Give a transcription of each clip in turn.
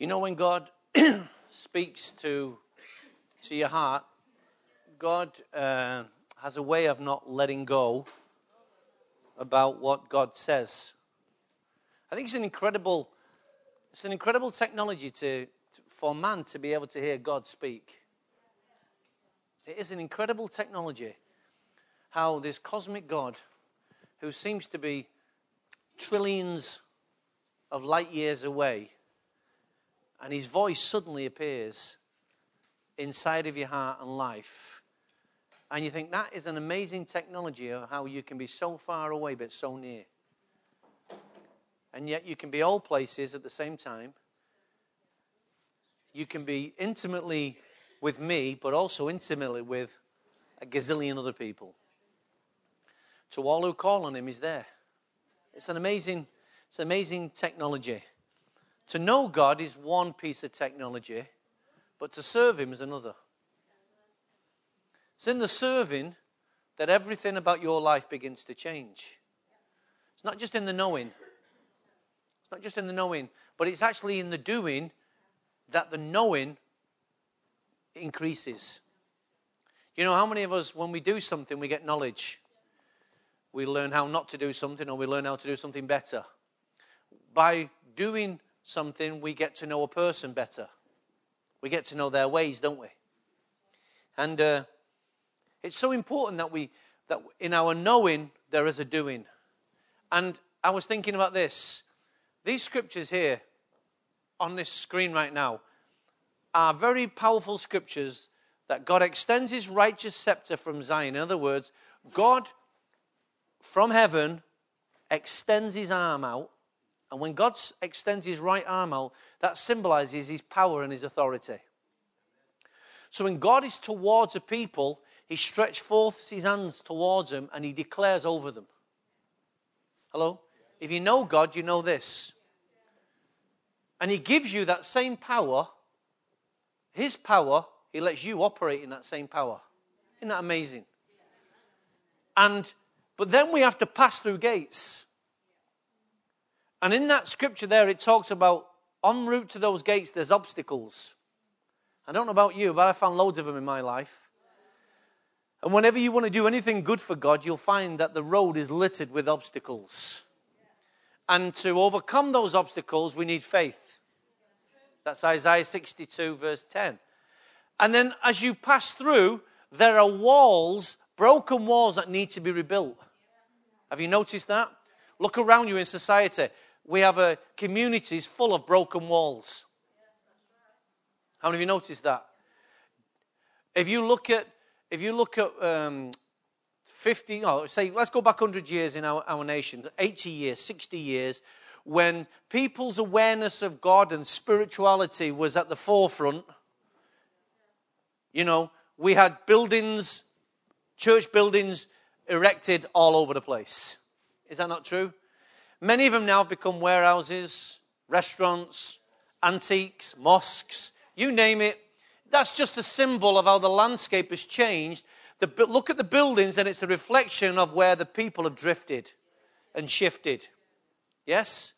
You know, when God speaks to, to your heart, God uh, has a way of not letting go about what God says. I think it's an incredible, it's an incredible technology to, to, for man to be able to hear God speak. It is an incredible technology how this cosmic God, who seems to be trillions of light years away, and his voice suddenly appears inside of your heart and life. And you think that is an amazing technology of how you can be so far away but so near. And yet you can be all places at the same time. You can be intimately with me, but also intimately with a gazillion other people. To all who call on him, he's there. It's an amazing, it's amazing technology. To know God is one piece of technology, but to serve Him is another. It's in the serving that everything about your life begins to change. It's not just in the knowing, it's not just in the knowing, but it's actually in the doing that the knowing increases. You know, how many of us, when we do something, we get knowledge? We learn how not to do something or we learn how to do something better. By doing something, we get to know a person better. We get to know their ways, don't we? And uh, it's so important that we that in our knowing there is a doing. And I was thinking about this. These scriptures here on this screen right now are very powerful scriptures that God extends his righteous scepter from Zion. In other words, God from heaven extends his arm out and when God extends his right arm out, that symbolizes his power and his authority. So when God is towards a people, he stretches forth his hands towards them and he declares over them. Hello? If you know God, you know this. And he gives you that same power, his power, he lets you operate in that same power. Isn't that amazing? And but then we have to pass through gates. And in that scripture there, it talks about en route to those gates, there's obstacles. I don't know about you, but I found loads of them in my life. And whenever you want to do anything good for God, you'll find that the road is littered with obstacles. And to overcome those obstacles, we need faith. That's Isaiah 62, verse 10. And then as you pass through, there are walls, broken walls that need to be rebuilt. Have you noticed that? Look around you in society we have a communities full of broken walls. How many of you noticed that? If you look at, if you look at um, 50, oh, say, let's go back 100 years in our, our nation, 80 years, 60 years, when people's awareness of God and spirituality was at the forefront, you know, we had buildings, church buildings erected all over the place. Is that not true? Many of them now have become warehouses, restaurants, antiques, mosques, you name it. That's just a symbol of how the landscape has changed. The, look at the buildings, and it's a reflection of where the people have drifted and shifted. Yes?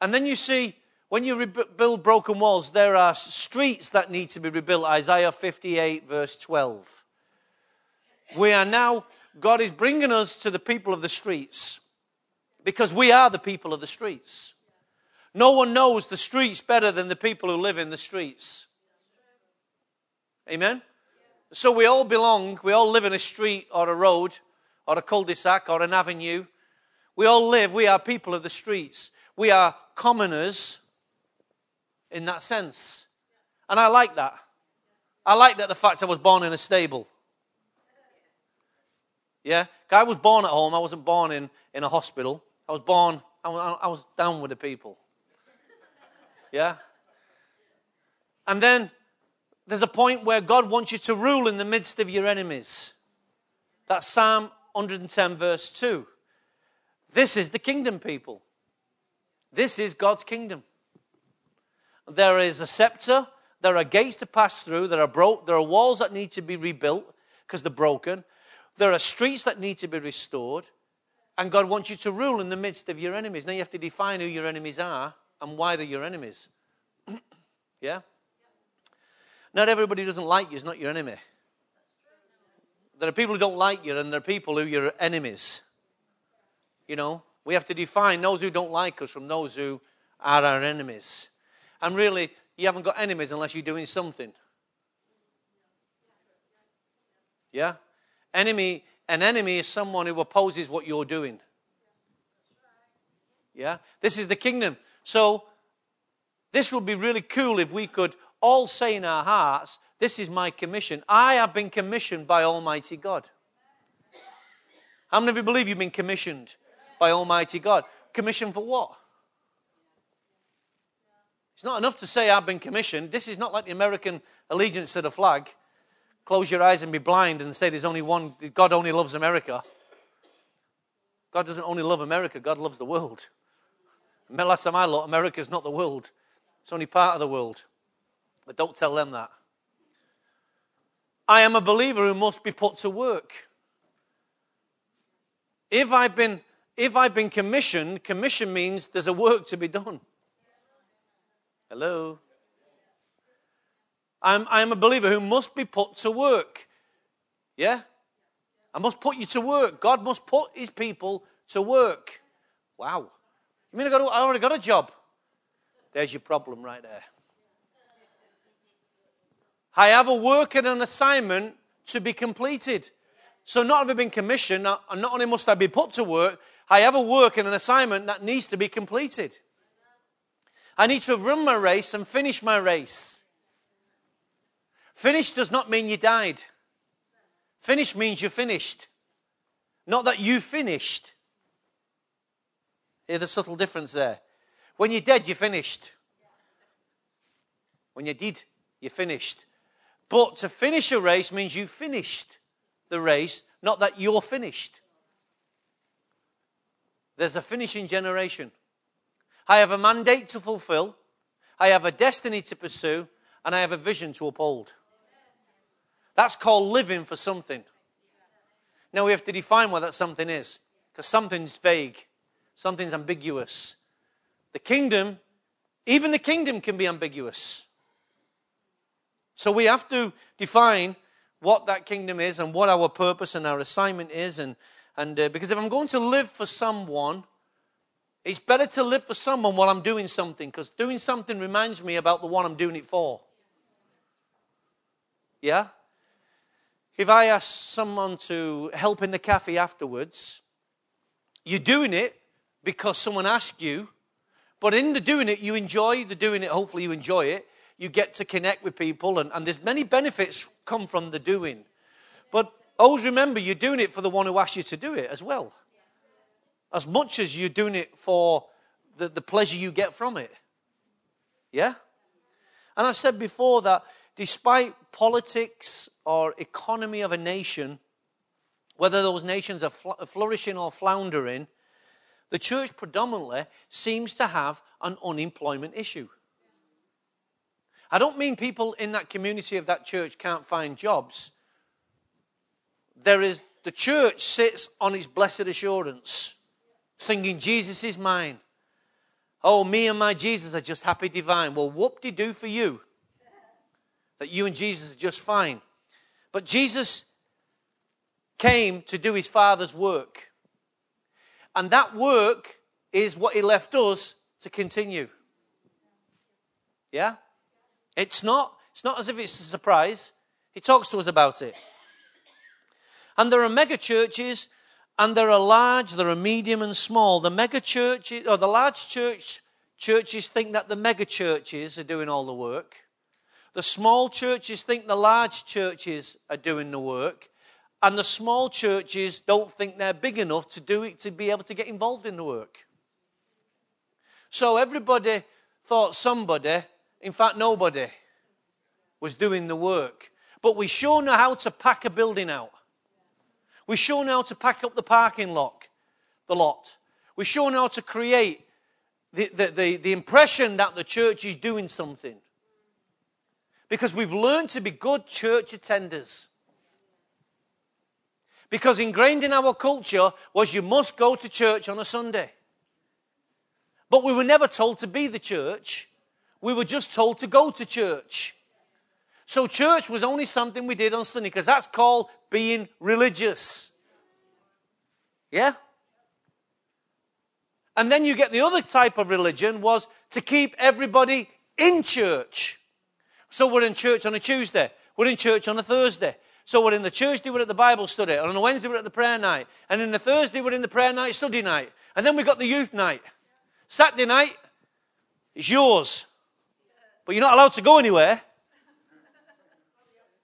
And then you see, when you rebuild broken walls, there are streets that need to be rebuilt. Isaiah 58, verse 12. We are now, God is bringing us to the people of the streets. Because we are the people of the streets. No one knows the streets better than the people who live in the streets. Amen? So we all belong, we all live in a street or a road or a cul de sac or an avenue. We all live, we are people of the streets. We are commoners in that sense. And I like that. I like that the fact I was born in a stable. Yeah? I was born at home, I wasn't born in, in a hospital. I was born, I was, I was down with the people. Yeah? And then there's a point where God wants you to rule in the midst of your enemies. That's Psalm 110, verse 2. This is the kingdom, people. This is God's kingdom. There is a scepter, there are gates to pass through, there are, bro- there are walls that need to be rebuilt because they're broken, there are streets that need to be restored, and God wants you to rule in the midst of your enemies. Now you have to define who your enemies are and why they're your enemies. Yeah? Not everybody who doesn't like you is not your enemy. There are people who don't like you, and there are people who are your enemies. You know, we have to define those who don't like us from those who are our enemies. And really, you haven't got enemies unless you're doing something. Yeah? Enemy, an enemy is someone who opposes what you're doing. Yeah? This is the kingdom. So, this would be really cool if we could all say in our hearts, This is my commission. I have been commissioned by Almighty God. How many of you believe you've been commissioned by Almighty God? Commissioned for what? It's not enough to say I've been commissioned. This is not like the American allegiance to the flag. Close your eyes and be blind and say there's only one, God only loves America. God doesn't only love America, God loves the world. Last time I looked, America is not the world, it's only part of the world. But don't tell them that. I am a believer who must be put to work. If I've been, if I've been commissioned, commission means there's a work to be done. Hello? I'm, I'm a believer who must be put to work. Yeah? I must put you to work. God must put his people to work. Wow. You mean I, got, I already got a job? There's your problem right there. I have a work and an assignment to be completed. So not I been commissioned, not only must I be put to work, I have a work and an assignment that needs to be completed. I need to run my race and finish my race. Finish does not mean you died. Finish means you're finished. Not that you finished. Hear the subtle difference there. When you're dead, you're finished. When you're dead, you're finished. But to finish a race means you finished the race, not that you're finished. There's a finishing generation. I have a mandate to fulfill, I have a destiny to pursue, and I have a vision to uphold. That's called living for something. Now we have to define what that something is, because something's vague, something's ambiguous. The kingdom, even the kingdom can be ambiguous. So we have to define what that kingdom is and what our purpose and our assignment is. And, and uh, because if I'm going to live for someone, it's better to live for someone while I'm doing something because doing something reminds me about the one I'm doing it for. Yeah? If I ask someone to help in the cafe afterwards, you're doing it because someone asked you, but in the doing it, you enjoy the doing it. Hopefully, you enjoy it you get to connect with people, and, and there's many benefits come from the doing. But always remember, you're doing it for the one who asked you to do it as well. As much as you're doing it for the, the pleasure you get from it. Yeah? And I've said before that despite politics or economy of a nation, whether those nations are flourishing or floundering, the church predominantly seems to have an unemployment issue. I don't mean people in that community of that church can't find jobs. There is the church sits on its blessed assurance, singing, Jesus is mine. Oh, me and my Jesus are just happy divine. Well, whoop de do for you that you and Jesus are just fine. But Jesus came to do his Father's work. And that work is what he left us to continue. Yeah? It's not, it's not as if it's a surprise. He talks to us about it. And there are mega churches, and there are large, there are medium and small. The mega churches, or the large church churches think that the mega churches are doing all the work. The small churches think the large churches are doing the work. And the small churches don't think they're big enough to do it to be able to get involved in the work. So everybody thought somebody in fact, nobody was doing the work. But we sure know how to pack a building out. We sure know how to pack up the parking lot, the lot. We sure know how to create the, the, the, the impression that the church is doing something. Because we've learned to be good church attenders. Because ingrained in our culture was you must go to church on a Sunday. But we were never told to be the church. We were just told to go to church. So church was only something we did on Sunday because that's called being religious. Yeah? And then you get the other type of religion was to keep everybody in church. So we're in church on a Tuesday. We're in church on a Thursday. So we're in the Tuesday, we're at the Bible study. And on a Wednesday, we're at the prayer night. And in the Thursday, we're in the prayer night study night. And then we've got the youth night. Saturday night, it's yours. But you're not allowed to go anywhere.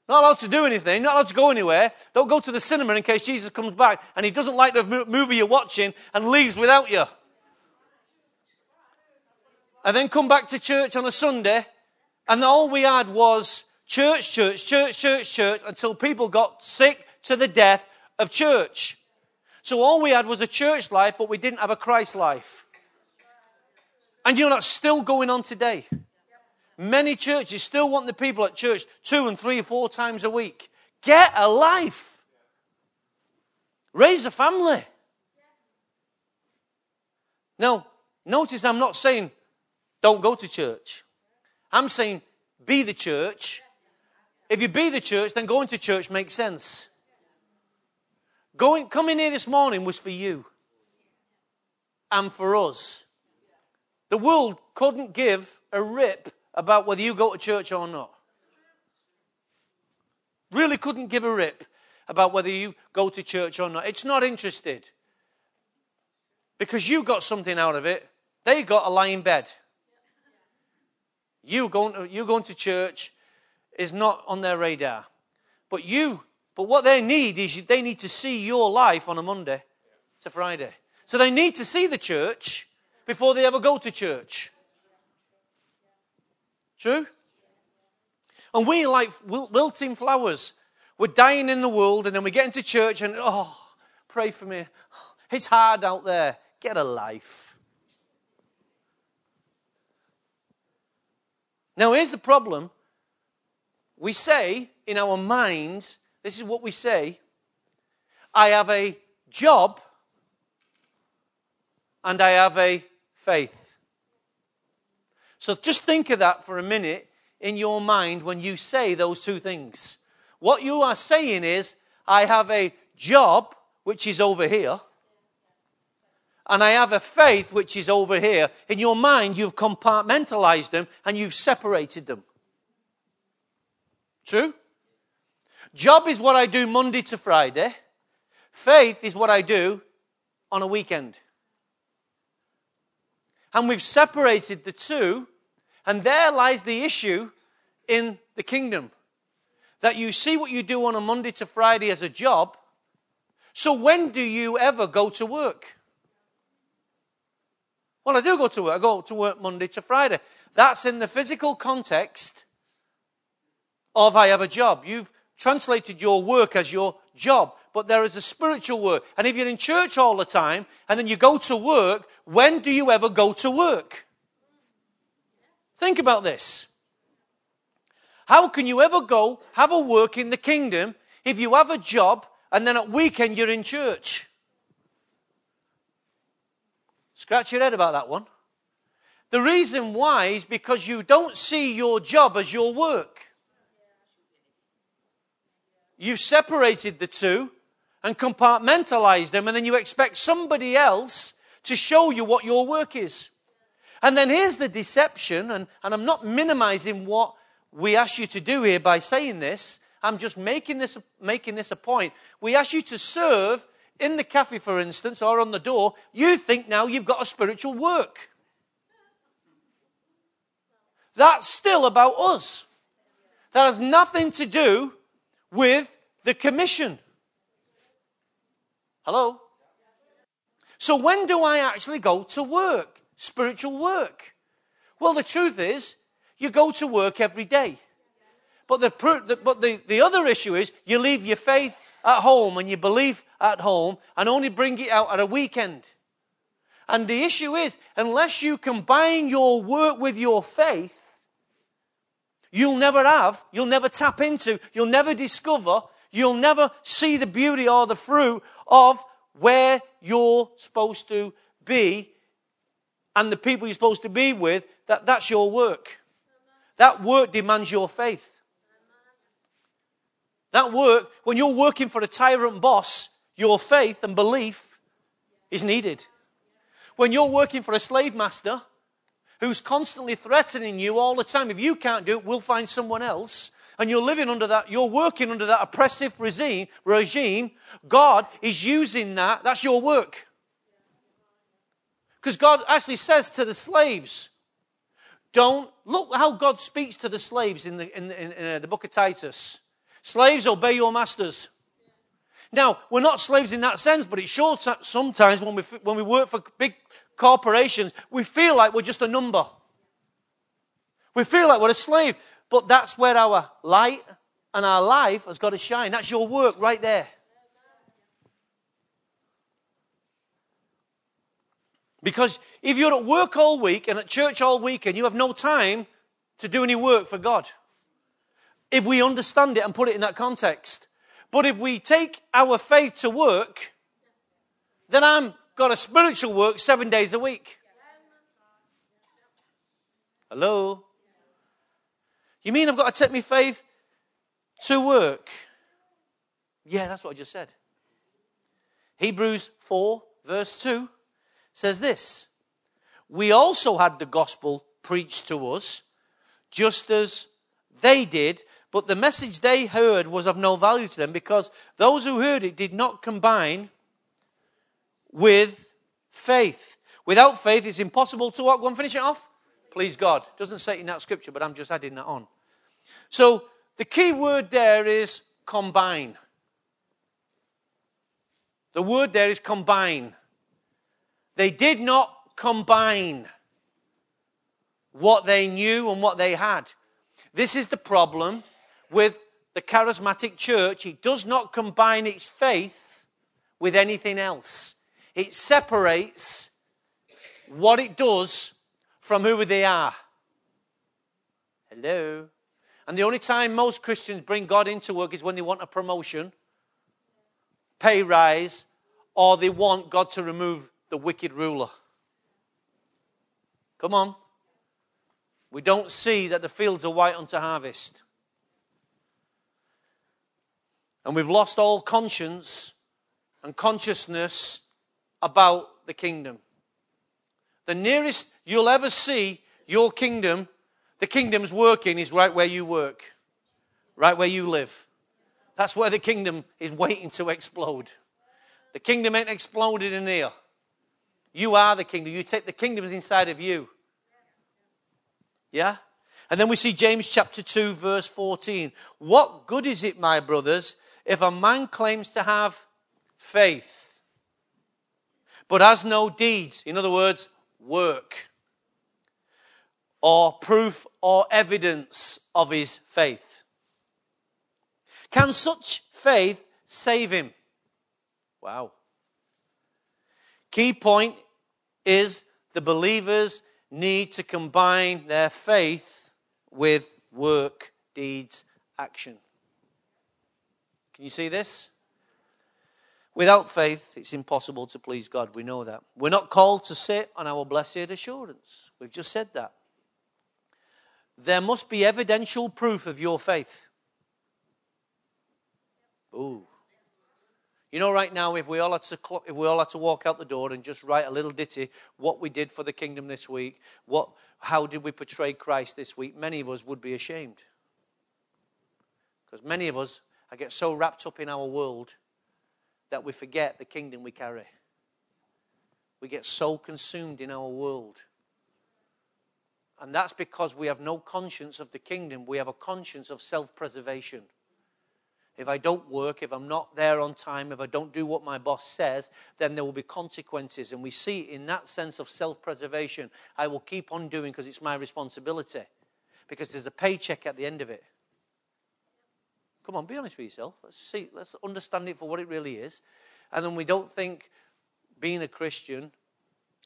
Not allowed to do anything, not allowed to go anywhere. Don't go to the cinema in case Jesus comes back and he doesn't like the movie you're watching and leaves without you and then come back to church on a Sunday, and all we had was church, church, church, church, church, until people got sick to the death of church. So all we had was a church life, but we didn't have a Christ life. And you know that's still going on today. Many churches still want the people at church two and three four times a week. Get a life. Raise a family. Now, notice I'm not saying don't go to church. I'm saying be the church. If you be the church, then going to church makes sense. Going, coming here this morning was for you and for us. The world couldn't give a rip about whether you go to church or not. Really couldn't give a rip about whether you go to church or not. It's not interested. Because you got something out of it, they got a in bed. You going to, you going to church is not on their radar. But you, but what they need is they need to see your life on a Monday to Friday. So they need to see the church before they ever go to church. True? And we, like wilting flowers, we're dying in the world, and then we get into church and, oh, pray for me. It's hard out there. Get a life. Now, here's the problem. We say in our minds, this is what we say I have a job and I have a faith. So just think of that for a minute in your mind when you say those two things. What you are saying is, I have a job, which is over here, and I have a faith which is over here. In your mind, you've compartmentalized them and you've separated them. True? Job is what I do Monday to Friday. Faith is what I do on a weekend. And we've separated the two, and there lies the issue in the kingdom. That you see what you do on a Monday to Friday as a job. So when do you ever go to work? Well, I do go to work. I go to work Monday to Friday. That's in the physical context of I have a job. You've translated your work as your job, but there is a spiritual work. And if you're in church all the time and then you go to work, when do you ever go to work? Think about this. How can you ever go have a work in the kingdom if you have a job and then at weekend you're in church? Scratch your head about that one. The reason why is because you don't see your job as your work. You've separated the two and compartmentalized them, and then you expect somebody else to show you what your work is. And then here's the deception, and, and I'm not minimizing what we ask you to do here by saying this. I'm just making this, making this a point. We ask you to serve in the cafe, for instance, or on the door, you think now you've got a spiritual work. That's still about us. That has nothing to do with the commission. Hello? So, when do I actually go to work? Spiritual work. Well, the truth is, you go to work every day. But the, but the, the other issue is, you leave your faith at home and you believe at home and only bring it out at a weekend. And the issue is, unless you combine your work with your faith, you'll never have, you'll never tap into, you'll never discover, you'll never see the beauty or the fruit of where you're supposed to be and the people you're supposed to be with, that, that's your work. That work demands your faith. That work, when you're working for a tyrant boss, your faith and belief is needed. When you're working for a slave master who's constantly threatening you all the time, if you can't do it, we'll find someone else. And you're living under that, you're working under that oppressive regime, regime. God is using that. That's your work. Because God actually says to the slaves, don't look how God speaks to the slaves in the, in, in, in uh, the book of Titus. Slaves, obey your masters. Now, we're not slaves in that sense, but it's sure sometimes when we, when we work for big corporations, we feel like we're just a number. We feel like we're a slave, but that's where our light and our life has got to shine. That's your work right there. Because if you're at work all week and at church all weekend, you have no time to do any work for God. If we understand it and put it in that context. But if we take our faith to work, then I'm got a spiritual work seven days a week. Hello? You mean I've got to take my faith to work? Yeah, that's what I just said. Hebrews 4, verse 2 says this We also had the gospel preached to us, just as they did, but the message they heard was of no value to them because those who heard it did not combine with faith. Without faith, it's impossible to what? Go and finish it off. Please God. Doesn't say it in that scripture, but I'm just adding that on. So the key word there is combine. The word there is combine. They did not combine what they knew and what they had. This is the problem with the charismatic church. It does not combine its faith with anything else. It separates what it does from who they are. Hello? And the only time most Christians bring God into work is when they want a promotion, pay rise, or they want God to remove the wicked ruler. Come on. We don't see that the fields are white unto harvest. And we've lost all conscience and consciousness about the kingdom. The nearest you'll ever see your kingdom, the kingdom's working, is right where you work, right where you live. That's where the kingdom is waiting to explode. The kingdom ain't exploded in here. You are the kingdom. You take the kingdom inside of you. Yeah? And then we see James chapter 2, verse 14. What good is it, my brothers, if a man claims to have faith, but has no deeds? In other words, work, or proof or evidence of his faith. Can such faith save him? Wow. Key point is the believers need to combine their faith with work, deeds, action. Can you see this? Without faith, it's impossible to please God. We know that. We're not called to sit on our blessed assurance. We've just said that. There must be evidential proof of your faith. Ooh. You know, right now, if we all had to if we all had to walk out the door and just write a little ditty, what we did for the kingdom this week, what how did we portray Christ this week, many of us would be ashamed. Because many of us I get so wrapped up in our world that we forget the kingdom we carry. We get so consumed in our world. And that's because we have no conscience of the kingdom. We have a conscience of self preservation if I don't work, if I'm not there on time, if I don't do what my boss says, then there will be consequences. And we see in that sense of self preservation, I will keep on doing because it's my responsibility, because there's a paycheck at the end of it. Come on, be honest with yourself. Let's see, let's understand it for what it really is. And then we don't think being a Christian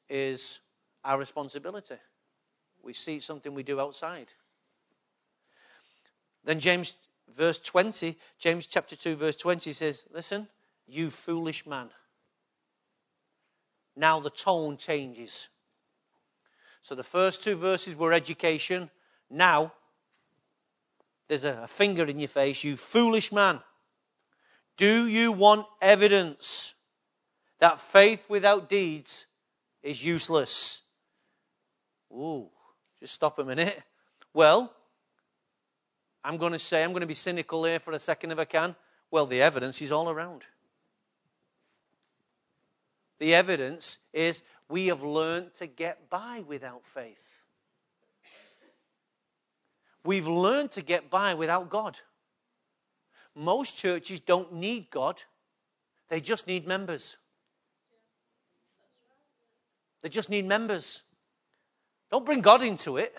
is our responsibility. We see something we do outside. Then James verse 20, James chapter 2, verse 20 says, Listen, you foolish man. Now the tone changes. So the first two verses were education. Now there's a, finger in your face, you foolish man. Do you want evidence that faith without deeds is useless? Ooh, just stop a minute. Well, I'm going to say, I'm going to be cynical here for a second if I can. Well, the evidence is all around. The evidence is we have learned to get by without faith. We've learned to get by without God. Most churches don't need God, they just need members. They just need members. Don't bring God into it.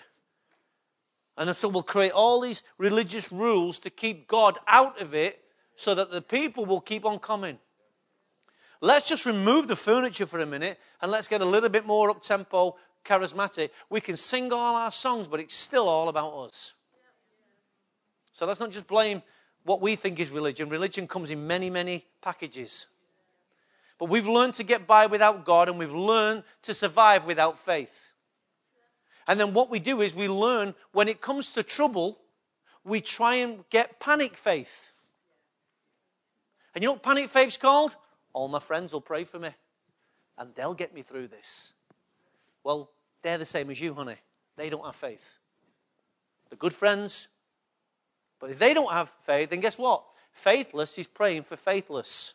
And so we'll create all these religious rules to keep God out of it so that the people will keep on coming. Let's just remove the furniture for a minute and let's get a little bit more up tempo, charismatic. We can sing all our songs, but it's still all about us. So let's not just blame what we think is religion. Religion comes in many, many packages. But we've learned to get by without God and we've learned to survive without faith. And then what we do is we learn when it comes to trouble, we try and get panic faith. And you know what panic faith's called? All my friends will pray for me and they'll get me through this. Well, they're the same as you, honey. They don't have faith. The good friends. But if they don't have faith, then guess what? Faithless is praying for faithless.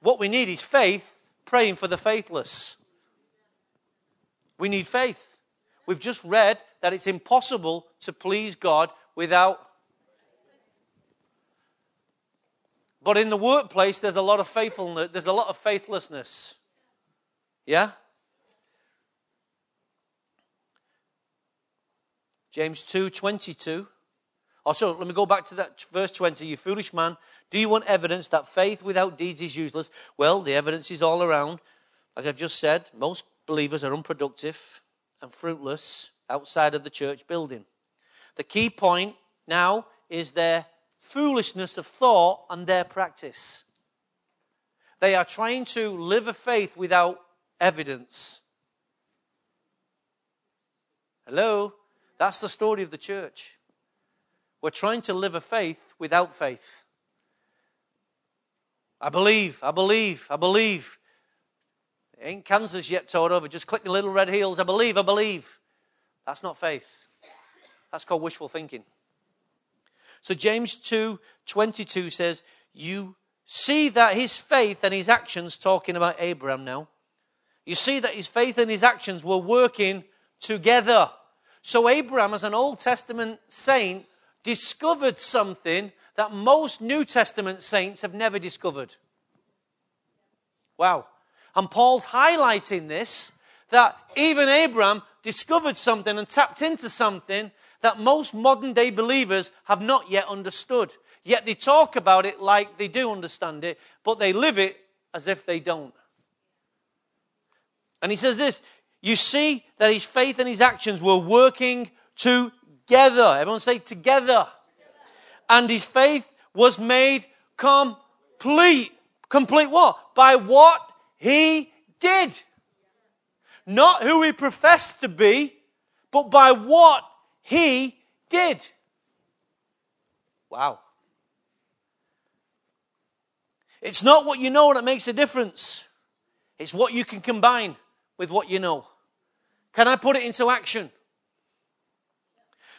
What we need is faith praying for the faithless. We need faith. We've just read that it's impossible to please God without But in the workplace, there's a lot of faithfulness, there's a lot of faithlessness. Yeah? James 2 22. Also, let me go back to that verse 20. You foolish man, do you want evidence that faith without deeds is useless? Well, the evidence is all around. Like I've just said, most believers are unproductive and fruitless outside of the church building. The key point now is their foolishness of thought and their practice. They are trying to live a faith without evidence. Hello? That's the story of the church. We're trying to live a faith without faith. I believe, I believe, I believe. Ain't Kansas yet towed over, just clicking little red heels. I believe, I believe. That's not faith. That's called wishful thinking. So James 2 22 says, You see that his faith and his actions, talking about Abraham now, you see that his faith and his actions were working together. So Abraham, as an Old Testament saint, discovered something that most New Testament saints have never discovered. Wow. And Paul's highlighting this that even Abraham discovered something and tapped into something that most modern day believers have not yet understood. Yet they talk about it like they do understand it, but they live it as if they don't. And he says this you see that his faith and his actions were working together. Everyone say together. And his faith was made complete. Complete what? By what he did. Not who he professed to be, but by what he did. Wow. It's not what you know that makes a difference. It's what you can combine with what you know. Can I put it into action?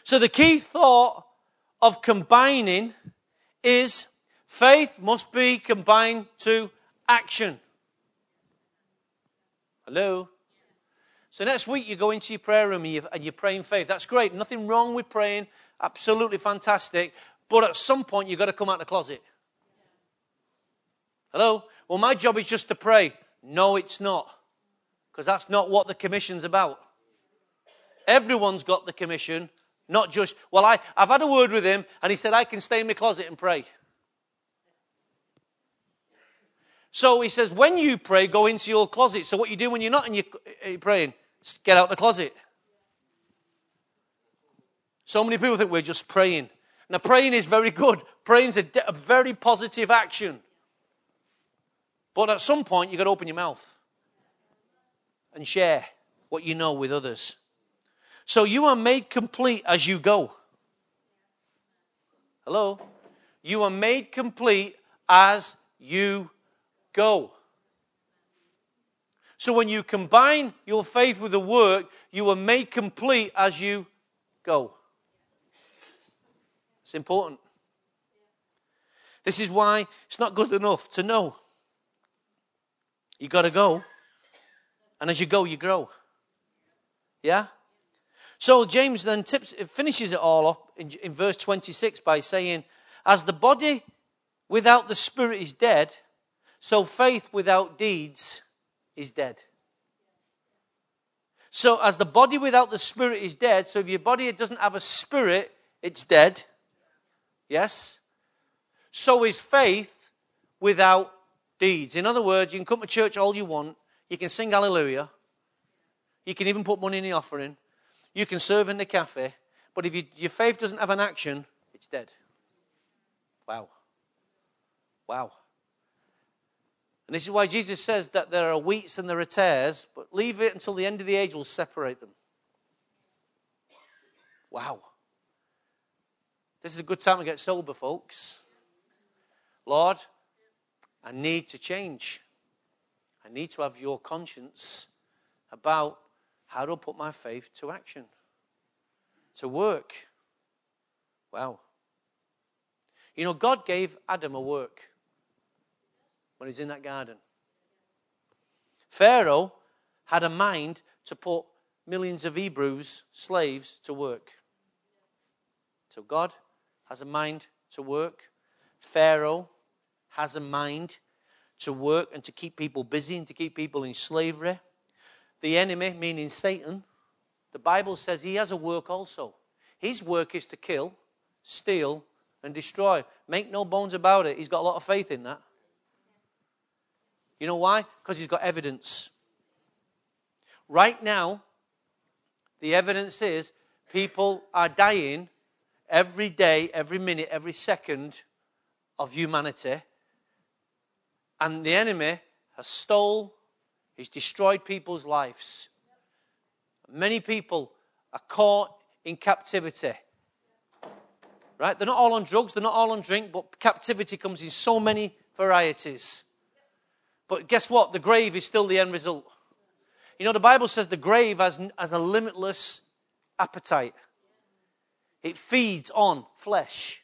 So the key thought of combining is faith must be combined to action. Hello? So next week you go into your prayer room and, you, and you're praying faith. That's great. Nothing wrong with praying. Absolutely fantastic. But at some point you've got to come out of the closet. Hello? Well, my job is just to pray. No, it's not. Because that's not what the commission's about. Everyone's got the commission, not just, well, I, I've had a word with him and he said I can stay in my closet and pray. So he says, when you pray, go into your closet. So what you do when you're not in your, uh, praying? Just get out the closet. So many people think we're just praying. Now, praying is very good. Praying is a, a very positive action. But at some point, you've got to open your mouth and share what you know with others. So you are made complete as you go. Hello? You are made complete as you go. So when you combine your faith with the work, you are made complete as you go. It's important. This is why it's not good enough to know. You got to go. And as you go, you grow. Yeah? So James then tips, finishes it all off in, in verse 26 by saying, As the body without the spirit is dead, so faith without deeds is dead. So, as the body without the spirit is dead, so if your body doesn't have a spirit, it's dead. Yes? So is faith without deeds. In other words, you can come to church all you want, you can sing hallelujah, you can even put money in the offering, you can serve in the cafe, but if you, your faith doesn't have an action, it's dead. Wow. Wow. And this is why Jesus says that there are wheats and there are tares, but leave it until the end of the age will separate them. Wow. This is a good time to get sober, folks. Lord, I need to change. I need to have your conscience about how to put my faith to action, to work. Wow. You know, God gave Adam a work when he's in that garden. Pharaoh had a mind to put millions of Hebrews, slaves, to work. So God has a mind to work. Pharaoh has a mind to work and to keep people busy and to keep people in slavery. The enemy, meaning Satan, the Bible says he has a work also. His work is to kill, steal, and destroy. Make no bones about it. He's got a lot of faith in that. You know why? Because he's got evidence. Right now, the evidence is people are dying every day, every minute, every second of humanity. And the enemy has stole, he's destroyed people's lives. Many people are caught in captivity. Right? They're not all on drugs, they're not all on drink, but captivity comes in so many varieties. But guess what? The grave is still the end result. You know, the Bible says the grave has, has a limitless appetite, it feeds on flesh.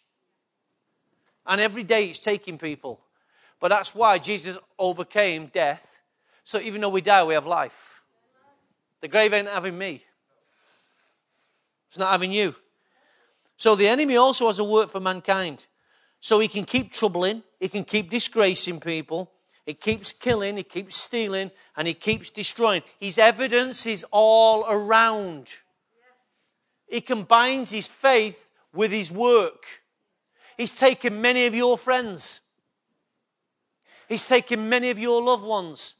And every day it's taking people. But that's why Jesus overcame death. So even though we die, we have life. The grave ain't having me, it's not having you. So the enemy also has a work for mankind. So he can keep troubling, he can keep disgracing people, he keeps killing, he keeps stealing, and he keeps destroying. His evidence is all around. He combines his faith with his work. He's taken many of your friends. He's taken many of your loved ones.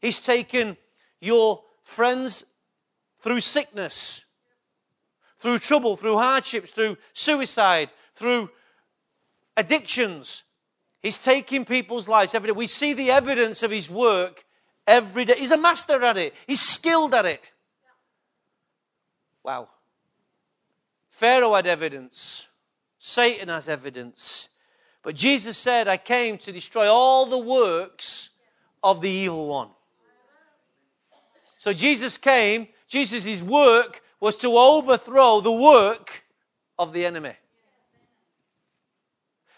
He's taken your friends through sickness, through trouble, through hardships, through suicide, through addictions, He's taking people's lives every day. We see the evidence of his work every day. He's a master at it, he's skilled at it. Wow. Pharaoh had evidence, Satan has evidence. But Jesus said, I came to destroy all the works of the evil one. So Jesus came, Jesus' work was to overthrow the work of the enemy.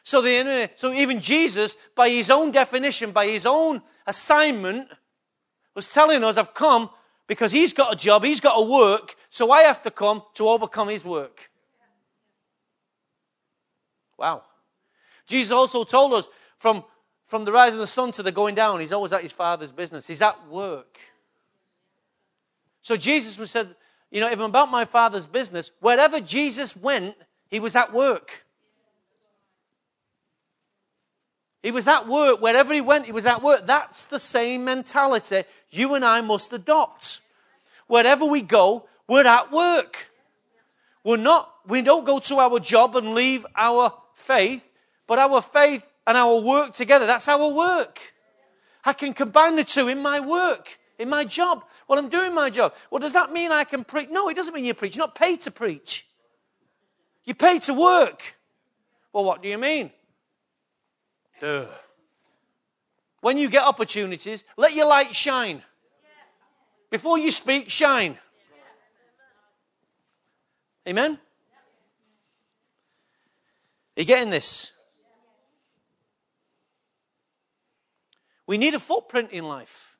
So the enemy, so even Jesus, by his own definition, by his own assignment, was telling us, I've come because he's got a job, he's got a work, so I have to come to overcome his work. Wow. Jesus also told us from, from the rise of the sun to the going down, he's always at his father's business. He's at work. So Jesus was said, you know, if I'm about my father's business, wherever Jesus went, he was at work. He was at work. Wherever he went, he was at work. That's the same mentality you and I must adopt. Wherever we go, we're at work. We're not, we don't go to our job and leave our faith, but our faith and our work together, that's our work. I can combine the two in my work, in my job. Well, I'm doing my job. Well, does that mean I can preach? No, it doesn't mean you preach. You're not paid to preach. You pay to work. Well, what do you mean? Duh. When you get opportunities, let your light shine. Before you speak, shine. Amen? Are you getting this? We need a footprint in life.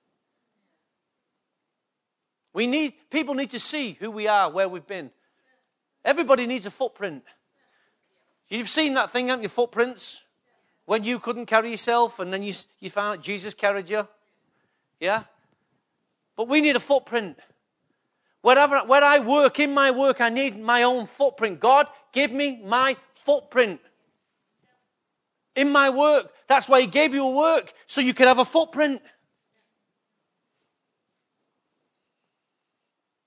We need people need to see who we are, where we've been. Everybody needs a footprint. You've seen that thing, haven't you? Footprints. When you couldn't carry yourself and then you, you found out Jesus carried you. Yeah? But we need a footprint. Wherever, where I work, in my work, I need my own footprint. God, give me my footprint. In my work. That's why He gave you a work, so you could have a footprint.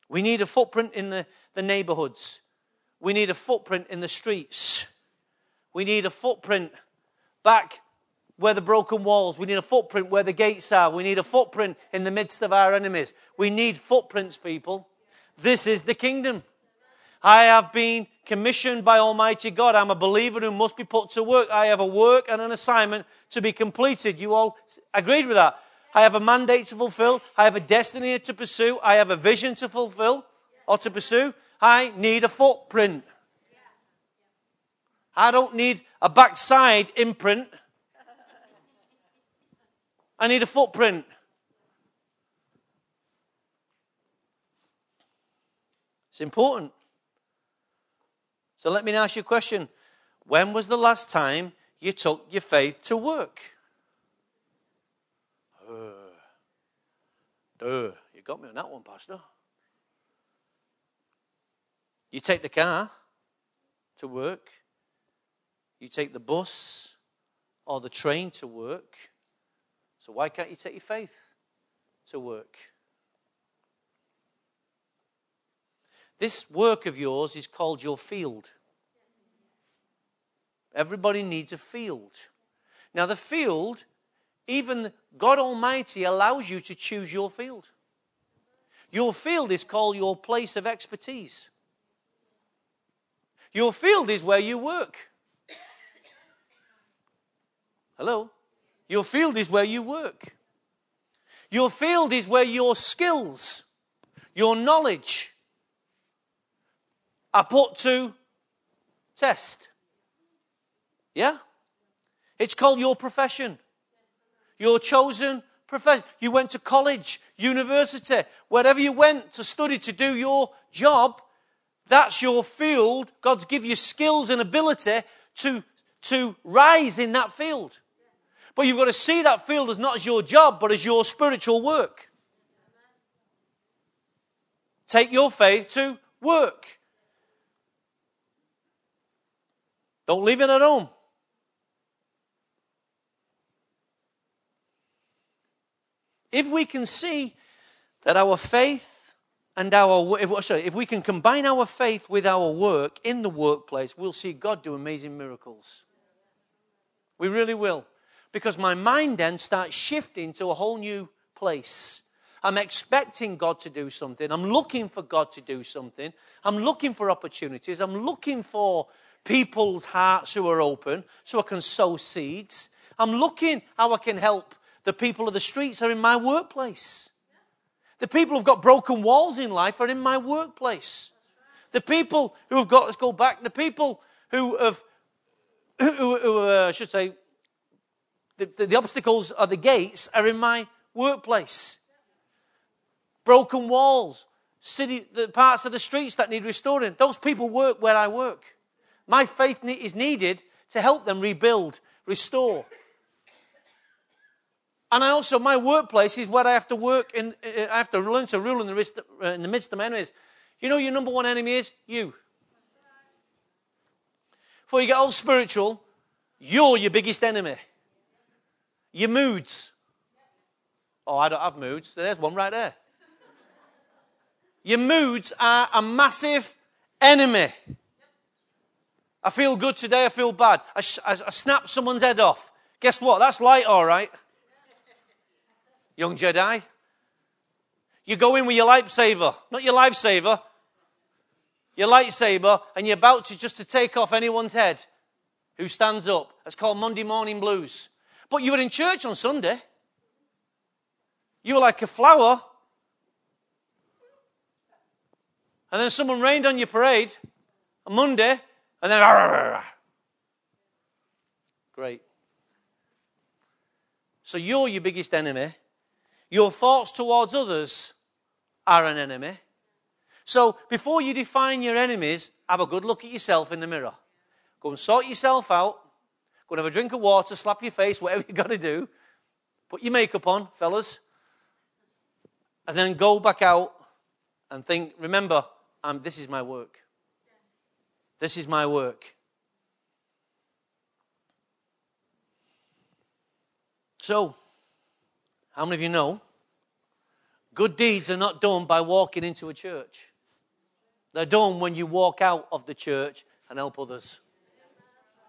We need a footprint in the, the neighborhoods. We need a footprint in the streets. We need a footprint back where the broken walls. We need a footprint where the gates are. We need a footprint in the midst of our enemies. We need footprints, people. This is the kingdom. I have been commissioned by Almighty God. I'm a believer who must be put to work. I have a work and an assignment to be completed. You all agreed with that? I have a mandate to fulfill. I have a destiny to pursue. I have a vision to fulfill or to pursue. I need a footprint. I don't need a backside imprint. I need a footprint. It's important. So let me ask you a question. When was the last time you took your faith to work? Uh, duh, you got me on that one, Pastor. You take the car to work, you take the bus or the train to work. So why can't you take your faith to work? This work of yours is called your field. Everybody needs a field. Now, the field, even God Almighty allows you to choose your field. Your field is called your place of expertise. Your field is where you work. Hello? Your field is where you work. Your field is where your skills, your knowledge, are put to test. Yeah? It's called your profession. Your chosen profession. You went to college, university, wherever you went to study to do your job, that's your field. God's give you skills and ability to, to rise in that field. But you've got to see that field as not as your job, but as your spiritual work. Take your faith to work. Don't leave it at home. If we can see that our faith and our if, sorry, if we can combine our faith with our work in the workplace, we'll see God do amazing miracles. We really will. Because my mind then starts shifting to a whole new place. I'm expecting God to do something. I'm looking for God to do something. I'm looking for opportunities. I'm looking for people's hearts who are open so I can sow seeds. I'm looking how I can help the people of the streets are in my workplace. The people who've got broken walls in life are in my workplace. The people who have got, let's go back, the people who have, who, who uh, I should say, the, the, the obstacles are the gates are in my workplace. Broken walls, city, the parts of the streets that need restoring. Those people work where I work. My faith is needed to help them rebuild, restore. And I also, my workplace is where I have to work and I have to learn to rule in the, midst, uh, in the midst of enemies. You know your number one enemy is? You. Before you get all spiritual, you're your biggest enemy. Your moods. Oh, I don't have moods. There's one right there. Your moods are a massive enemy. I feel good today, I feel bad. I, I, I snap someone's head off. Guess what? That's light, all right. Young Jedi. You go in with your lightsaber, not your lifesaver, your lightsaber, and you're about to just to take off anyone's head. who stands up. It's called Monday Morning Blues. But you were in church on Sunday. You were like a flower. And then someone rained on your parade on Monday, and then. Great. So you're your biggest enemy. Your thoughts towards others are an enemy. So before you define your enemies, have a good look at yourself in the mirror. Go and sort yourself out. Go and have a drink of water, slap your face, whatever you got to do. Put your makeup on, fellas. And then go back out and think, remember, um, this is my work. This is my work. So, how many of you know good deeds are not done by walking into a church? They're done when you walk out of the church and help others.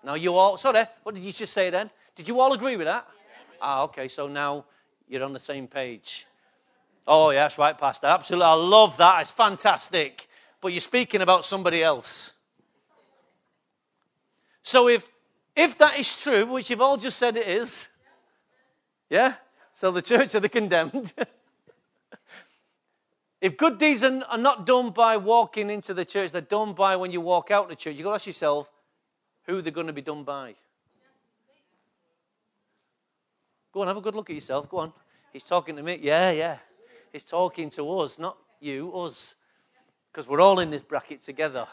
Now, you all, sorry, what did you just say then? Did you all agree with that? Ah, okay, so now you're on the same page. Oh, yes, right, Pastor. Absolutely. I love that. It's fantastic. But you're speaking about somebody else. So if if that is true, which you've all just said it is, yeah? So the church are the condemned. If good deeds are, not done by walking into the church, they're done by when you walk out of the church, you've got to ask yourself who they're going to be done by. Go on, have a good look at yourself. Go on. He's talking to me. Yeah, yeah. He's talking to us, not you, us. Because we're all in this bracket together.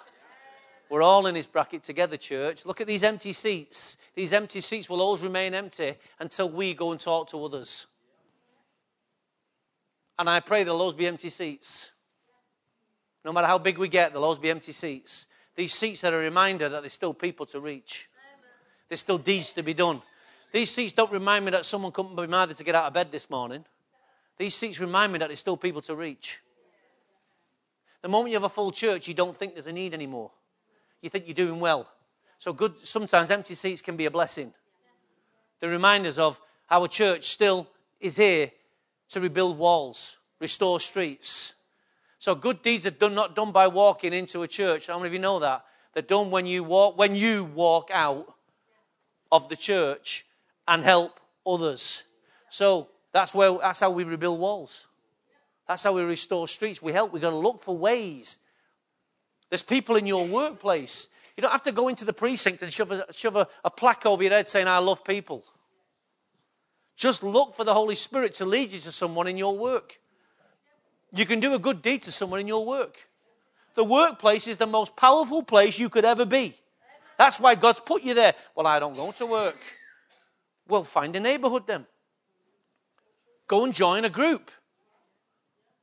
We're all in this bracket together, church. Look at these empty seats. These empty seats will always remain empty until we go and talk to others. And I pray there'll always be empty seats. No matter how big we get, there'll always be empty seats. These seats are a reminder that there's still people to reach. There's still deeds to be done. These seats don't remind me that someone couldn't be bothered to get out of bed this morning. These seats remind me that there's still people to reach. The moment you have a full church, you don't think there's a need anymore. You think you're doing well. So good sometimes empty seats can be a blessing. The reminders of our church still is here to rebuild walls, restore streets. So good deeds are done, not done by walking into a church. How many of you know that? They're done when you walk, when you walk out of the church and help others. So that's where that's how we rebuild walls. That's how we restore streets. We help. We've got to look for ways. There's people in your workplace. You don't have to go into the precinct and shove a, shove a, a plaque over your head saying, I love people. Just look for the Holy Spirit to lead you to someone in your work. You can do a good deed to someone in your work. The workplace is the most powerful place you could ever be. That's why God's put you there. Well, I don't go to work. Well, find a neighborhood then. Go and join a group.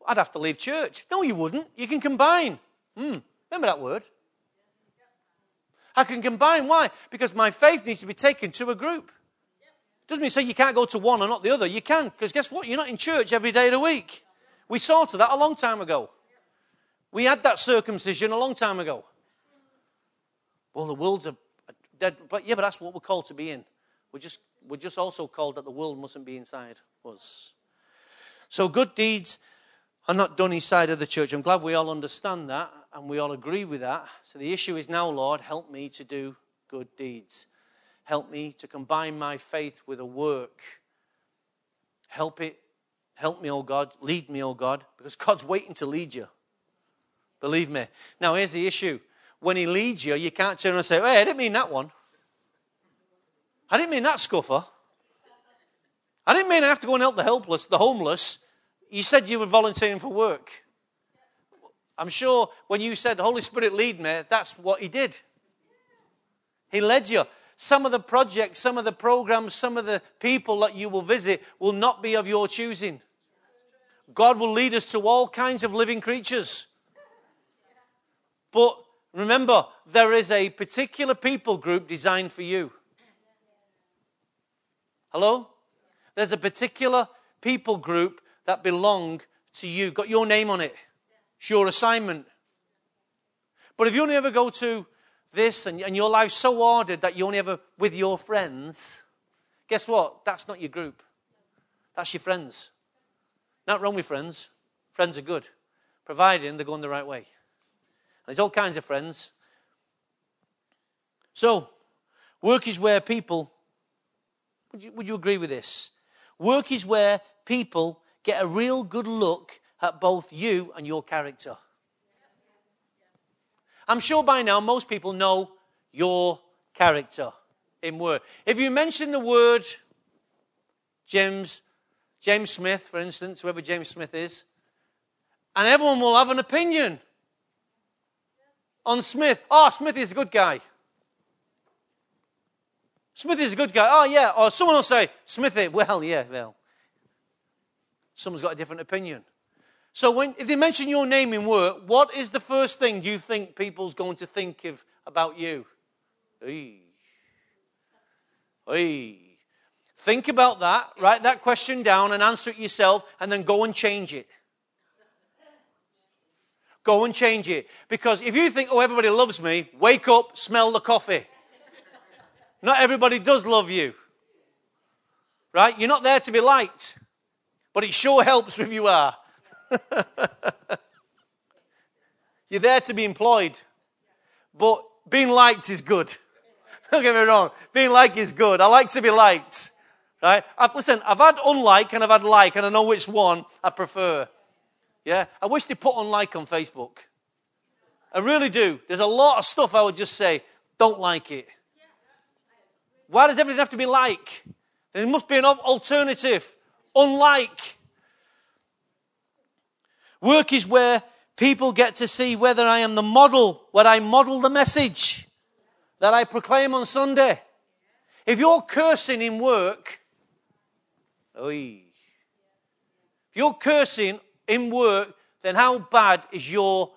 I'd have to leave church. No, you wouldn't. You can combine. Hmm. Remember that word? I can combine. Why? Because my faith needs to be taken to a group. Doesn't mean say you can't go to one and not the other. You can, because guess what? You're not in church every day of the week. We sorted that a long time ago. We had that circumcision a long time ago. Well, the world's a, dead, but yeah, but that's what we're called to be in. We're just, we're just also called that the world mustn't be inside us. So good deeds are not done inside of the church. I'm glad we all understand that and we all agree with that. So the issue is now, Lord, help me to do good deeds. Help me to combine my faith with a work. Help it. Help me, oh God. Lead me, oh God, because God's waiting to lead you. Believe me. Now, here's the issue. When He leads you, you can't turn and say, Hey, I didn't mean that one. I didn't mean that scuffer. I didn't mean I have to go and help the helpless, the homeless. You said you were volunteering for work. I'm sure when you said, Holy Spirit, lead me, that's what He did. He led you. Some of the projects, some of the programs, some of the people that you will visit will not be of your choosing. God will lead us to all kinds of living creatures. But remember, there is a particular people group designed for you. Hello? There's a particular people group that belong to you, got your name on it. It's your assignment. But if you only ever go to this and, and your life's so ordered that you only ever with your friends, guess what? That's not your group. That's your friends. Not wrong with friends. Friends are good, providing they're going the right way. There's all kinds of friends. So, Work is where people, would you, would you agree with this? Work is where people get a real good look at both you and your character. I'm sure by now most people know your character in word. If you mention the word James, James Smith, for instance, whoever James Smith is, and everyone will have an opinion on Smith. Oh, Smith is a good guy. Smith is a good guy. Oh, yeah. Or someone will say, Smithy, well, yeah, well. Someone's got a different opinion. So when, if they mention your name in work, what is the first thing you think people's going to think of about you? Think about that, write that question down and answer it yourself, and then go and change it. Go and change it. Because if you think, oh, everybody loves me, wake up, smell the coffee. Not everybody does love you. Right? You're not there to be liked. But it sure helps if you are. You're there to be employed. But being liked is good. Don't get me wrong. Being liked is good. I like to be liked. Right? I've, listen, I've had unlike and I've had like, and I know which one I prefer. Yeah? I wish they put unlike on Facebook. I really do. There's a lot of stuff I would just say, don't like it. Why does everything have to be like? There must be an alternative. Unlike. Work is where people get to see whether I am the model, where I model the message that I proclaim on Sunday. If you're cursing in work, oy, if you're cursing in work, then how bad is your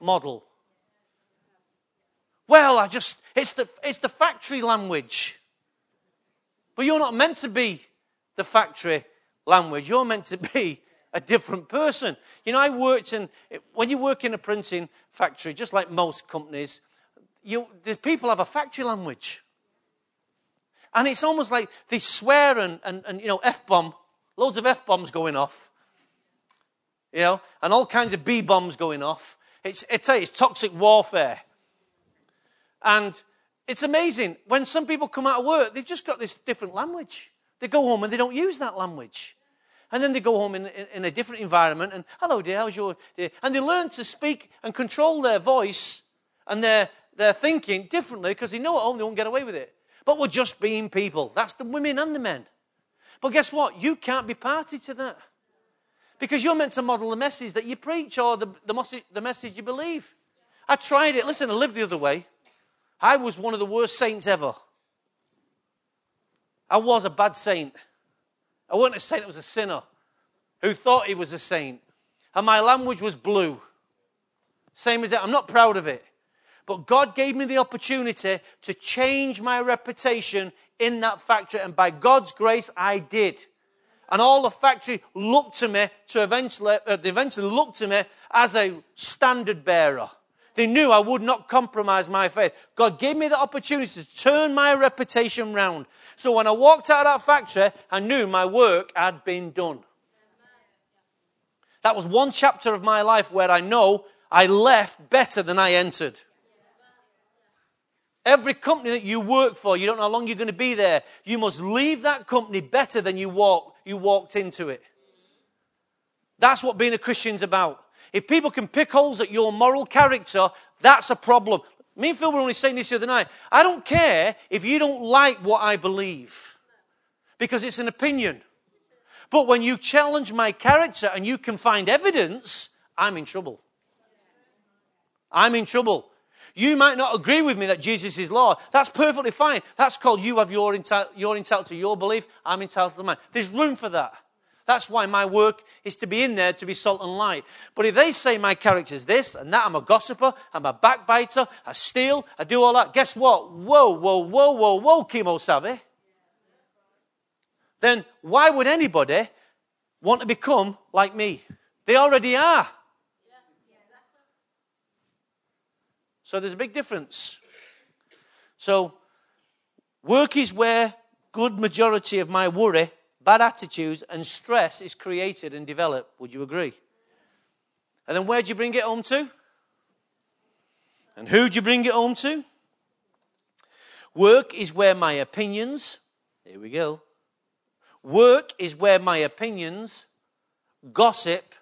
model? Well, I just, it's the, it's the factory language. But you're not meant to be the factory language. You're meant to be a different person. You know, I worked in, when you work in a printing factory, just like most companies, you, the people have a factory language. And it's almost like they swear and, and, and you know, F bomb, loads of F bombs going off, you know, and all kinds of B bombs going off. It's, it's, it's toxic warfare. And it's amazing. When some people come out of work, they've just got this different language. They go home and they don't use that language. And then they go home in, in, in a different environment and, hello dear, how's your day? And they learn to speak and control their voice and their, their thinking differently because they know at home they won't get away with it. But we're just being people. That's the women and the men. But guess what? You can't be party to that. Because you're meant to model the message that you preach or the, the, the message you believe. I tried it. Listen, I lived the other way. I was one of the worst saints ever. I was a bad saint. I wasn't a saint, I was a sinner who thought he was a saint. And my language was blue. Same as that. I'm not proud of it. But God gave me the opportunity to change my reputation in that factory. And by God's grace, I did. And all the factory looked to me to eventually, uh, they eventually looked to me as a standard bearer. They knew I would not compromise my faith. God gave me the opportunity to turn my reputation round. So when I walked out of that factory, I knew my work had been done. That was one chapter of my life where I know I left better than I entered. Every company that you work for, you don't know how long you're going to be there. You must leave that company better than you walk, you walked into it. That's what being a Christian's about. If people can pick holes at your moral character, that's a problem. Me and Phil were only saying this the other night. I don't care if you don't like what I believe, because it's an opinion. But when you challenge my character and you can find evidence, I'm in trouble. I'm in trouble. You might not agree with me that Jesus is Lord. That's perfectly fine. That's called you have your, enti- you're entitled to your belief. I'm entitled to mine. There's room for that. That's why my work is to be in there to be salt and light. But if they say my character is this and that, I'm a gossiper, I'm a backbiter, I steal, I do all that, guess what? Whoa, whoa, whoa, whoa, whoa, Kimosabe. Then why would anybody want to become like me? They already are. So there's a big difference. So work is where good majority of my worry bad attitudes, and stress is created and developed. Would you agree? And then where do you bring it home to? And who do you bring it home to? Work is where my opinions, here we go. Work is where my opinions, gossip,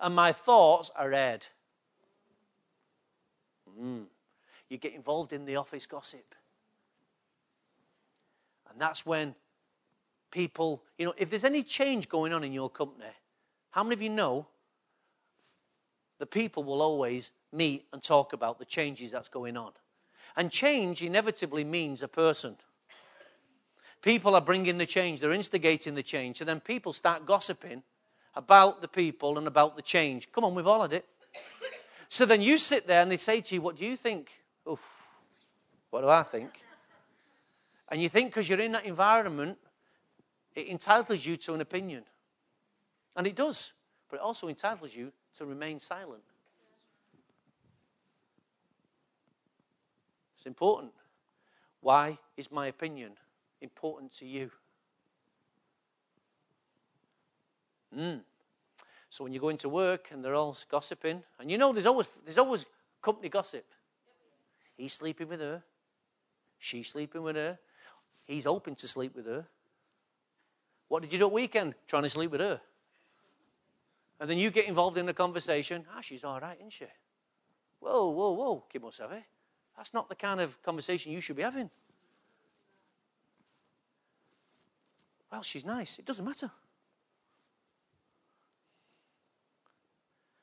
and my thoughts are aired. Mm. You get involved in the office gossip. And that's when people, you know, if there's any change going on in your company, how many of you know the people will always meet and talk about the changes that's going on? And change inevitably means a person. People are bringing the change, they're instigating the change. So then people start gossiping about the people and about the change. Come on, we've all had it. So then you sit there and they say to you, What do you think? Oof, what do I think? And you think because you're in that environment, it entitles you to an opinion. And it does, but it also entitles you to remain silent. It's important. Why is my opinion important to you? Mm. So when you go into work and they're all gossiping, and you know there's always there's always company gossip. He's sleeping with her. She's sleeping with her. He's hoping to sleep with her. What did you do at weekend? Trying to sleep with her. And then you get involved in the conversation. Ah, she's all right, isn't she? Whoa, whoa, whoa, Kimosabe. That's not the kind of conversation you should be having. Well, she's nice. It doesn't matter.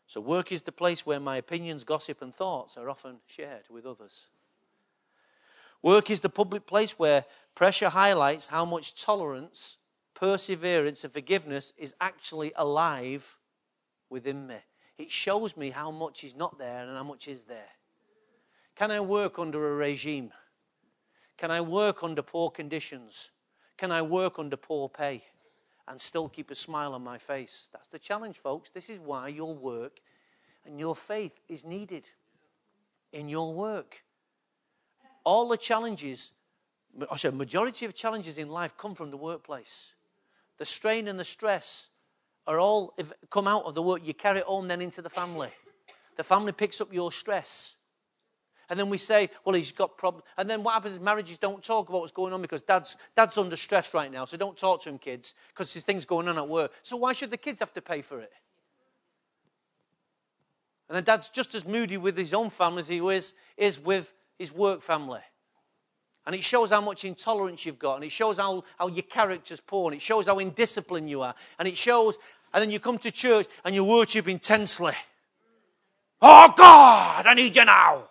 So, work is the place where my opinions, gossip, and thoughts are often shared with others. Work is the public place where pressure highlights how much tolerance, perseverance, and forgiveness is actually alive within me. It shows me how much is not there and how much is there. Can I work under a regime? Can I work under poor conditions? Can I work under poor pay? and still keep a smile on my face. That's the challenge, folks. This is why your work and your faith is needed in your work. All the challenges, I said, majority of challenges in life come from the workplace. The strain and the stress are all come out of the work. You carry it on then into the family. The family picks up your stress. And then we say, well, he's got problems. And then what happens is marriages don't talk about what's going on because dad's, dad's under stress right now. So don't talk to him, kids, because there's things going on at work. So why should the kids have to pay for it? And then dad's just as moody with his own family as he is, is with his work family. And it shows how much intolerance you've got, and it shows how, how your character's poor, and it shows how indisciplined you are, and it shows, and then you come to church and you worship intensely. Oh God, I need you now.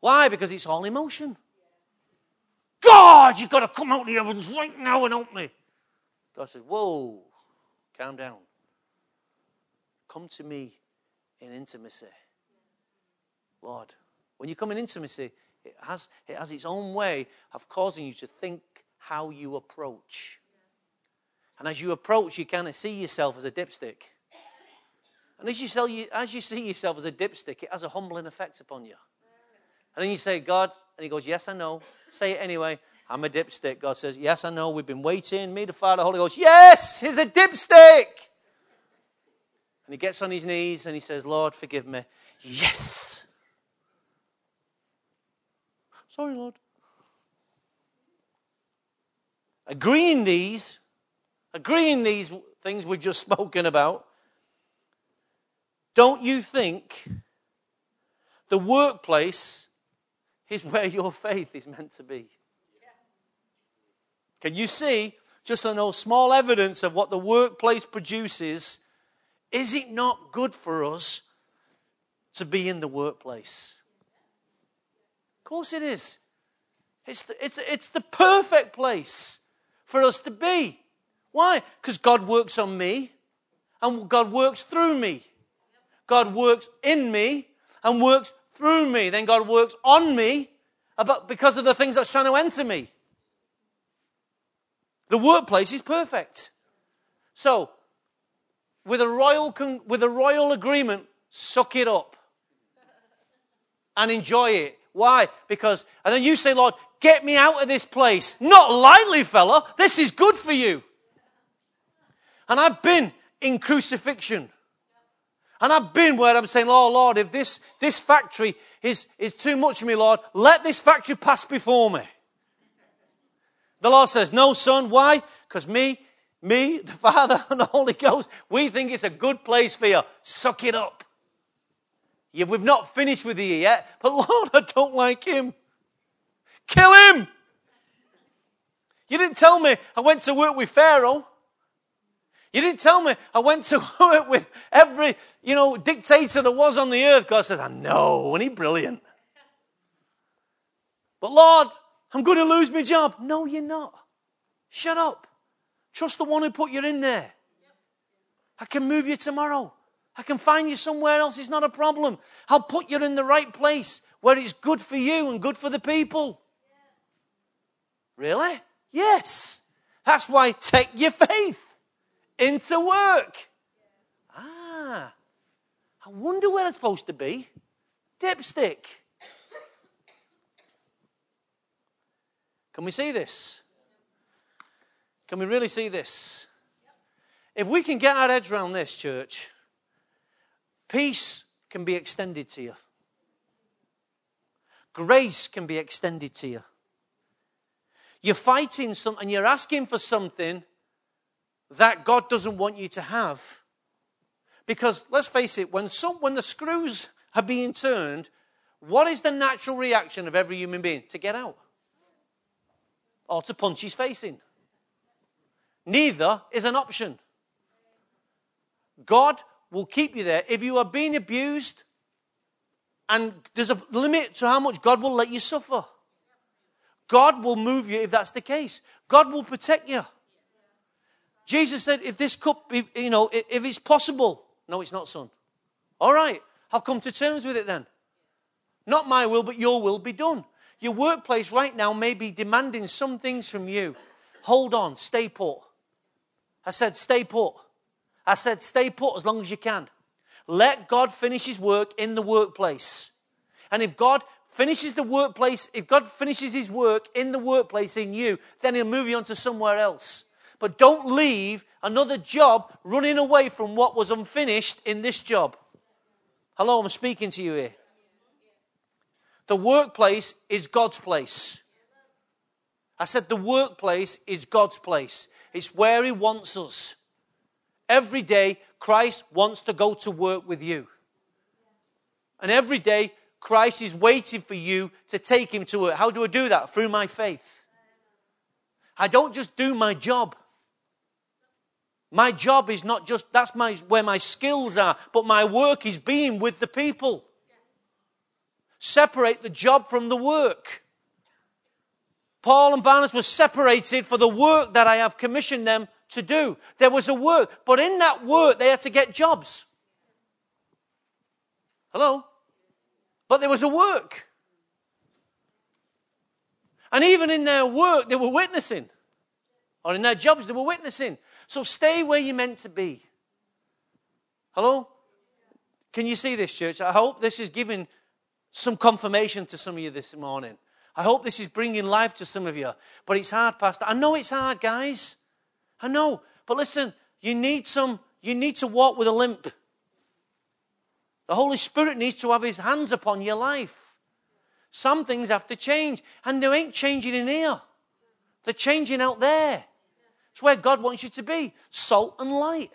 Why? Because it's all emotion. God, you've got to come out of the heavens right now and help me. God says, Whoa, calm down. Come to me in intimacy. Lord, when you come in intimacy, it has, it has its own way of causing you to think how you approach. And as you approach, you kind of see yourself as a dipstick. And as you, see, as you see yourself as a dipstick, it has a humbling effect upon you. And then you say, God, and he goes, Yes, I know. Say it anyway. I'm a dipstick. God says, Yes, I know. We've been waiting. Me, the Father, Holy Ghost. Yes, he's a dipstick. And he gets on his knees and he says, Lord, forgive me. Yes. Sorry, Lord. Agreeing these, agreeing these things we've just spoken about, don't you think the workplace is where your faith is meant to be. Can you see just those small evidence of what the workplace produces? Is it not good for us to be in the workplace? Course it is. It's the, it's, it's the perfect place for us to be. Why? Because God works on me and God works through me. God works in me and works through me. Then God works on me about, because of the things that's trying to enter me. The workplace is perfect. So, with a royal, con- with a royal agreement, suck it up and enjoy it. Why? Because, and then you say, Lord, get me out of this place. Not lightly, fella. This is good for you. And I've been in crucifixion. And I've been where I'm saying, oh Lord, if this, this factory, is, is too much for me, Lord. Let this factory pass before me. The Lord says, No, son. Why? Because me, me, the Father, and the Holy Ghost, we think it's a good place for you. Suck it up. Yeah, we've not finished with you yet, but Lord, I don't like him. Kill him! You didn't tell me I went to work with Pharaoh. You didn't tell me I went to work with every, you know, dictator there was on the earth. God says, I know, and he's brilliant. But Lord, I'm going to lose my job. No, you're not. Shut up. Trust the one who put you in there. I can move you tomorrow. I can find you somewhere else. It's not a problem. I'll put you in the right place where it's good for you and good for the people. Really? Yes. That's why take your faith into work. Ah, I wonder where it's supposed to be. Dipstick. Can we see this? Can we really see this? If we can get our heads around this, church, peace can be extended to you. Grace can be extended to you. You're fighting something you're asking for something that God doesn't want you to have. Because let's face it, when, some, when the screws are being turned, what is the natural reaction of every human being? To get out or to punch his face in. Neither is an option. God will keep you there. If you are being abused, and there's a limit to how much God will let you suffer. God will move you if that's the case. God will protect you. Jesus said, if this cup, you know, if it's possible. No, it's not, son. All right, I'll come to terms with it then. Not my will, but your will be done. Your workplace right now may be demanding some things from you. Hold on, stay put. I said, stay put. I said, stay put as long as you can. Let God finish his work in the workplace. And if God finishes the workplace, if God finishes his work in the workplace in you, then he'll move you on to somewhere else. But don't leave another job running away from what was unfinished in this job. Hello, I'm speaking to you here. The workplace is God's place. I said the workplace is God's place. It's where He wants us. Every day, Christ wants to go to work with you. And every day, Christ is waiting for you to take him to work. How do I do that? Through my faith. I don't just do my job. My job is not just that's my where my skills are, but my work is being with the people. Separate the job from the work. Paul and Barnabas were separated for the work that I have commissioned them to do. There was a work, but in that work they had to get jobs. Hello? But there was a work. And even in their work, they were witnessing. Or in their jobs, they were witnessing. So stay where you're meant to be. Hello? Can you see this, church? I hope this is giving some confirmation to some of you this morning. I hope this is bringing life to some of you. But it's hard, Pastor. I know it's hard, guys. I know. But listen, you need some, you need to walk with a limp. The Holy Spirit needs to have His hands upon your life. Some things have to change, and they ain't changing in here. They're changing out there. It's where God wants you to be salt and light.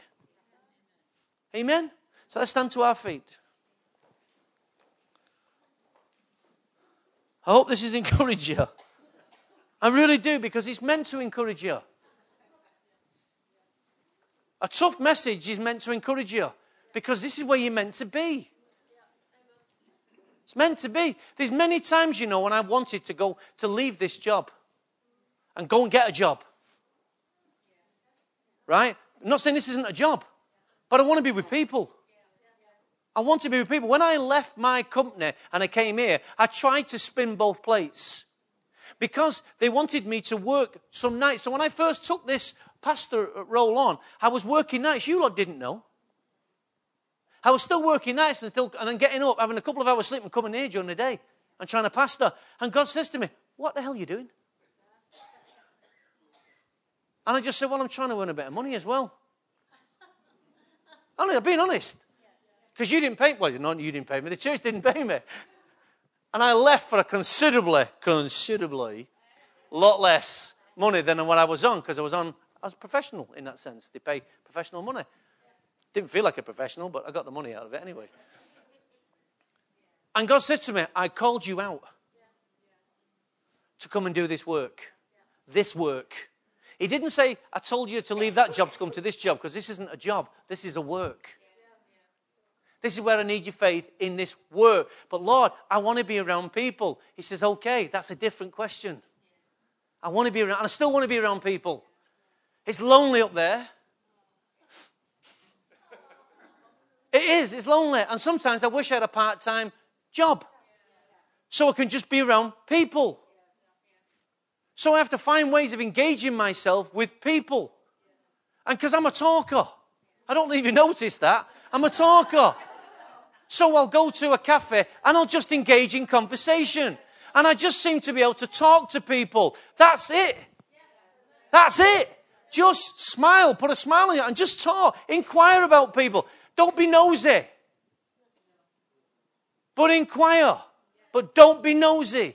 Amen? So let's stand to our feet. I hope this has encouraged you. I really do because it's meant to encourage you. A tough message is meant to encourage you because this is where you're meant to be. It's meant to be. There's many times, you know, when I wanted to go to leave this job and go and get a job. Right? I'm not saying this isn't a job, but I want to be with people. I want to be with people. When I left my company and I came here, I tried to spin both plates because they wanted me to work some nights. So when I first took this pastor uh, role on, I was working nights. You lot didn't know. I was still working nights and still and then getting up, having a couple of hours sleep and coming here during the day and trying to pastor. And God says to me, What the hell are you doing? And I just said, Well, I'm trying to earn a bit of money as well. I'm being honest. Because you didn't pay well, not you didn't pay me, the church didn't pay me. And I left for a considerably, considerably lot less money than what I was on because I was on, I was professional in that sense. They pay professional money. Didn't feel like a professional, but I got the money out of it anyway. And God said to me, I called you out to come and do this work. This work. He didn't say, I told you to leave that job to come to this job because this isn't a job, this is a work. This is where I need your faith in this work. But Lord, I want to be around people. He says, okay, that's a different question. I want to be around, and I still want to be around people. It's lonely up there. It is, it's lonely. And sometimes I wish I had a part time job so I can just be around people. So I have to find ways of engaging myself with people. And because I'm a talker, I don't even notice that. I'm a talker. So I'll go to a cafe and I'll just engage in conversation. And I just seem to be able to talk to people. That's it. That's it. Just smile, put a smile on you, and just talk. Inquire about people. Don't be nosy. But inquire. But don't be nosy.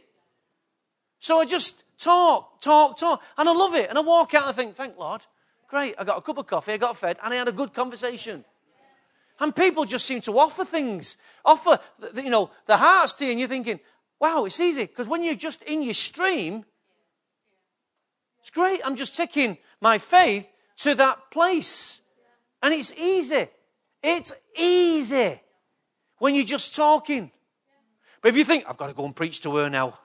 So I just talk, talk, talk. And I love it. And I walk out and I think, thank Lord. Great. I got a cup of coffee, I got fed, and I had a good conversation. And people just seem to offer things, offer, you know, the hearts to you, and you're thinking, wow, it's easy. Because when you're just in your stream, great. I'm just taking my faith to that place. And it's easy. It's easy when you're just talking. But if you think, I've got to go and preach to her now,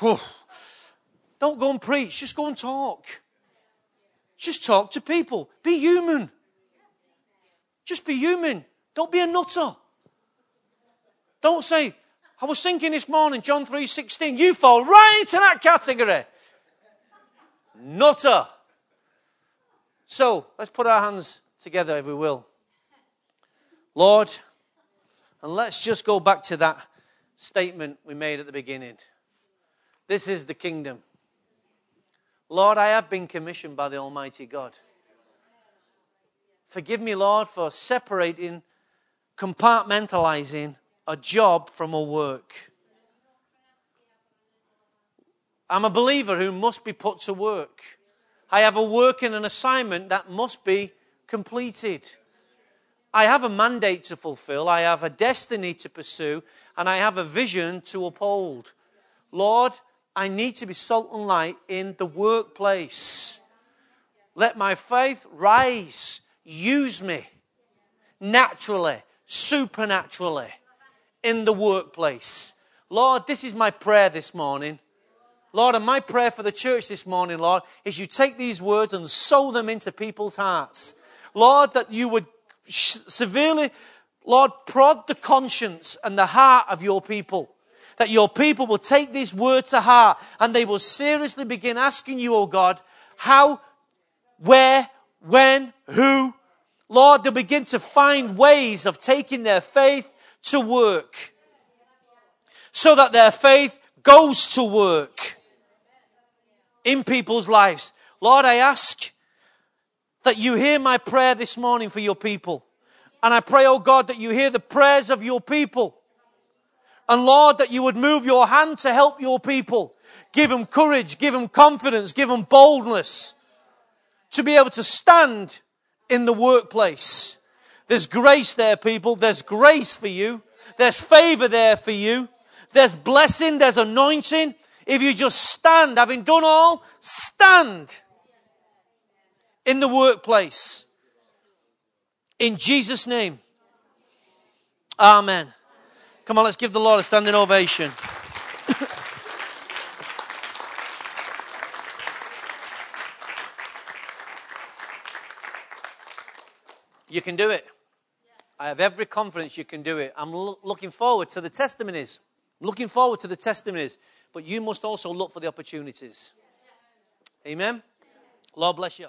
don't go and preach, just go and talk. Just talk to people. Be human. Just be human. Don't be a nutter. Don't say, I was thinking this morning, John 3.16, you fall right into that category. Nutter. So, let's put our hands together, if we will. Lord, and let's just go back to that statement we made at the beginning. This is the kingdom. Lord, I have been commissioned by the Almighty God. Forgive me, Lord, for separating compartmentalizing a job from a work. I'm a believer who must be put to work. I have a work and an assignment that must be completed. I have a mandate to fulfill, I have a destiny to pursue, and I have a vision to uphold. Lord, I need to be salt and light in the workplace. Let my faith rise. Use me naturally supernaturally in the workplace. Lord, this is my prayer this morning. Lord, and my prayer for the church this morning, Lord, is you take these words and sow them into people's hearts. Lord, that you would severely, Lord, prod the conscience and the heart of your people. That your people will take these words to heart and they will seriously begin asking you, oh God, how, where, when, who, Lord, they'll begin to find ways of taking their faith to work so that their faith goes to work in people's lives. Lord, I ask that you hear my prayer this morning for your people. And I pray, oh God, that you hear the prayers of your people. And Lord, that you would move your hand to help your people. Give them courage, give them confidence, give them boldness to be able to stand in the workplace. There's grace there, people. There's grace for you. There's favor there for you. There's blessing. There's anointing. If you just stand, having done all, stand in the workplace. In Jesus' name. Amen. Come on, let's give the Lord a standing ovation. You can do it. I have every confidence you can do it. I'm lo- looking forward to the testimonies. looking forward to the testimonies. But you must also look for the opportunities. Amen. Lord bless you.